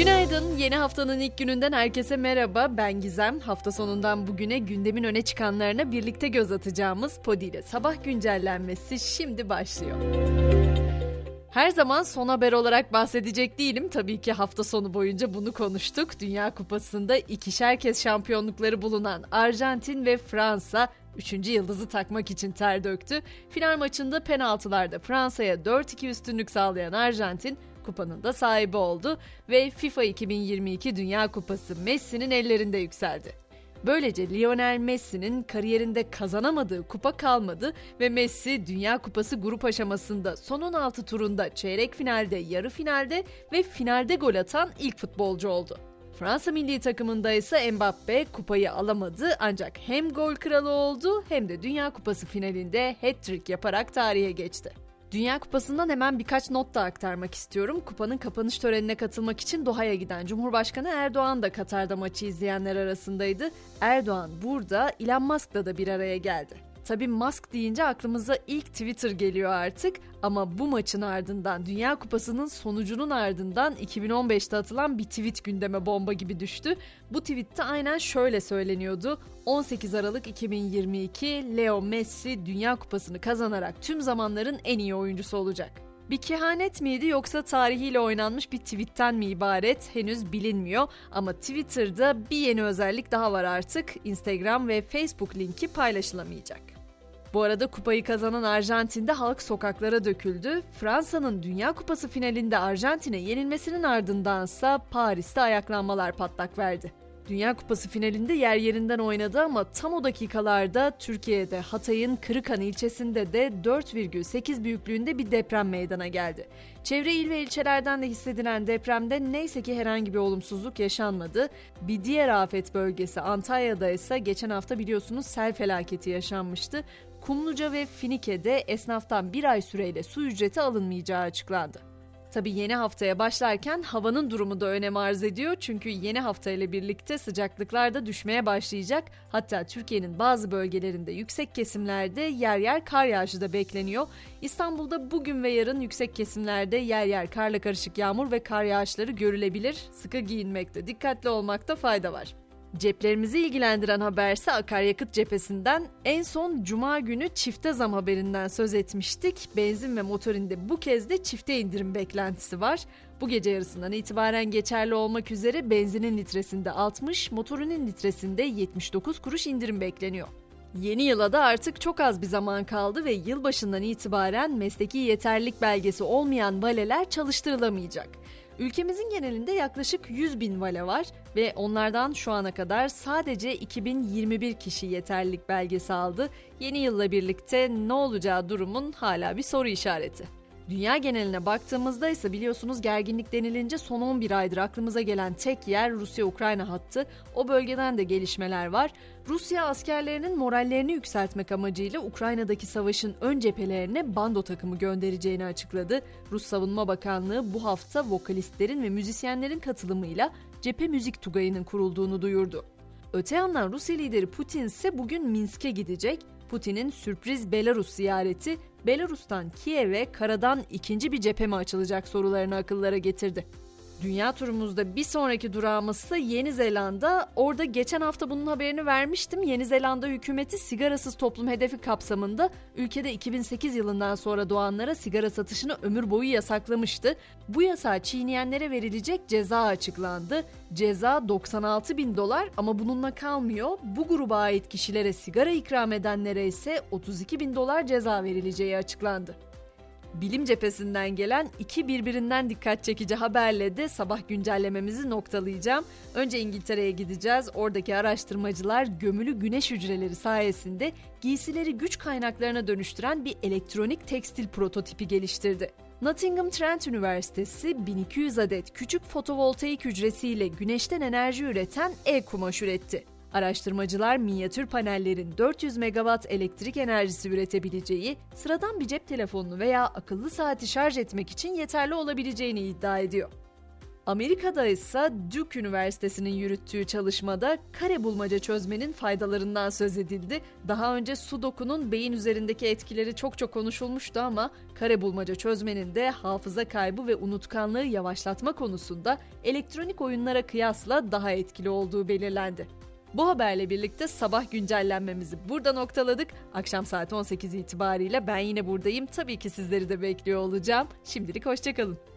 Günaydın. Yeni haftanın ilk gününden herkese merhaba. Ben Gizem. Hafta sonundan bugüne gündemin öne çıkanlarına birlikte göz atacağımız Podi ile sabah güncellenmesi şimdi başlıyor. Her zaman son haber olarak bahsedecek değilim. Tabii ki hafta sonu boyunca bunu konuştuk. Dünya Kupası'nda ikişer kez şampiyonlukları bulunan Arjantin ve Fransa Üçüncü yıldızı takmak için ter döktü. Final maçında penaltılarda Fransa'ya 4-2 üstünlük sağlayan Arjantin kupanın da sahibi oldu ve FIFA 2022 Dünya Kupası Messi'nin ellerinde yükseldi. Böylece Lionel Messi'nin kariyerinde kazanamadığı kupa kalmadı ve Messi Dünya Kupası grup aşamasında son 16 turunda çeyrek finalde, yarı finalde ve finalde gol atan ilk futbolcu oldu. Fransa milli takımında ise Mbappe kupayı alamadı ancak hem gol kralı oldu hem de Dünya Kupası finalinde hat-trick yaparak tarihe geçti. Dünya Kupası'ndan hemen birkaç not da aktarmak istiyorum. Kupanın kapanış törenine katılmak için Doha'ya giden Cumhurbaşkanı Erdoğan da Katar'da maçı izleyenler arasındaydı. Erdoğan burada Elon Musk'la da bir araya geldi. Tabi Musk deyince aklımıza ilk Twitter geliyor artık ama bu maçın ardından Dünya Kupası'nın sonucunun ardından 2015'te atılan bir tweet gündeme bomba gibi düştü. Bu tweette aynen şöyle söyleniyordu. 18 Aralık 2022 Leo Messi Dünya Kupası'nı kazanarak tüm zamanların en iyi oyuncusu olacak. Bir kehanet miydi yoksa tarihiyle oynanmış bir tweetten mi ibaret henüz bilinmiyor ama Twitter'da bir yeni özellik daha var artık. Instagram ve Facebook linki paylaşılamayacak. Bu arada kupayı kazanan Arjantin'de halk sokaklara döküldü. Fransa'nın Dünya Kupası finalinde Arjantin'e yenilmesinin ardındansa Paris'te ayaklanmalar patlak verdi. Dünya Kupası finalinde yer yerinden oynadı ama tam o dakikalarda Türkiye'de Hatay'ın Kırıkhan ilçesinde de 4,8 büyüklüğünde bir deprem meydana geldi. Çevre il ve ilçelerden de hissedilen depremde neyse ki herhangi bir olumsuzluk yaşanmadı. Bir diğer afet bölgesi Antalya'da ise geçen hafta biliyorsunuz sel felaketi yaşanmıştı. Kumluca ve Finike'de esnaftan bir ay süreyle su ücreti alınmayacağı açıklandı. Tabii yeni haftaya başlarken havanın durumu da önem arz ediyor. Çünkü yeni hafta ile birlikte sıcaklıklar da düşmeye başlayacak. Hatta Türkiye'nin bazı bölgelerinde yüksek kesimlerde yer yer kar yağışı da bekleniyor. İstanbul'da bugün ve yarın yüksek kesimlerde yer yer karla karışık yağmur ve kar yağışları görülebilir. Sıkı giyinmekte, dikkatli olmakta fayda var. Ceplerimizi ilgilendiren haberse akaryakıt cephesinden en son cuma günü çifte zam haberinden söz etmiştik. Benzin ve motorinde bu kez de çifte indirim beklentisi var. Bu gece yarısından itibaren geçerli olmak üzere benzinin litresinde 60, motorunun litresinde 79 kuruş indirim bekleniyor. Yeni yıla da artık çok az bir zaman kaldı ve yılbaşından itibaren mesleki yeterlilik belgesi olmayan valeler çalıştırılamayacak. Ülkemizin genelinde yaklaşık 100 bin vale var ve onlardan şu ana kadar sadece 2021 kişi yeterlilik belgesi aldı. Yeni yılla birlikte ne olacağı durumun hala bir soru işareti. Dünya geneline baktığımızda ise biliyorsunuz gerginlik denilince son 11 aydır aklımıza gelen tek yer Rusya-Ukrayna hattı. O bölgeden de gelişmeler var. Rusya askerlerinin morallerini yükseltmek amacıyla Ukrayna'daki savaşın ön cephelerine bando takımı göndereceğini açıkladı. Rus Savunma Bakanlığı bu hafta vokalistlerin ve müzisyenlerin katılımıyla cephe müzik tugayının kurulduğunu duyurdu. Öte yandan Rusya lideri Putin ise bugün Minsk'e gidecek. Putin'in sürpriz Belarus ziyareti Belarus'tan Kiev'e karadan ikinci bir cephe mi açılacak sorularını akıllara getirdi. Dünya turumuzda bir sonraki durağımız Yeni Zelanda. Orada geçen hafta bunun haberini vermiştim. Yeni Zelanda hükümeti sigarasız toplum hedefi kapsamında ülkede 2008 yılından sonra doğanlara sigara satışını ömür boyu yasaklamıştı. Bu yasağı çiğneyenlere verilecek ceza açıklandı. Ceza 96 bin dolar ama bununla kalmıyor. Bu gruba ait kişilere sigara ikram edenlere ise 32 bin dolar ceza verileceği açıklandı. Bilim cephesinden gelen iki birbirinden dikkat çekici haberle de sabah güncellememizi noktalayacağım. Önce İngiltere'ye gideceğiz. Oradaki araştırmacılar gömülü güneş hücreleri sayesinde giysileri güç kaynaklarına dönüştüren bir elektronik tekstil prototipi geliştirdi. Nottingham Trent Üniversitesi 1200 adet küçük fotovoltaik hücresiyle güneşten enerji üreten e-kumaş üretti. Araştırmacılar minyatür panellerin 400 megawatt elektrik enerjisi üretebileceği, sıradan bir cep telefonunu veya akıllı saati şarj etmek için yeterli olabileceğini iddia ediyor. Amerika'da ise Duke Üniversitesi'nin yürüttüğü çalışmada kare bulmaca çözmenin faydalarından söz edildi. Daha önce Sudoku'nun beyin üzerindeki etkileri çok çok konuşulmuştu ama kare bulmaca çözmenin de hafıza kaybı ve unutkanlığı yavaşlatma konusunda elektronik oyunlara kıyasla daha etkili olduğu belirlendi. Bu haberle birlikte sabah güncellenmemizi burada noktaladık. Akşam saat 18 itibariyle ben yine buradayım. Tabii ki sizleri de bekliyor olacağım. Şimdilik hoşçakalın.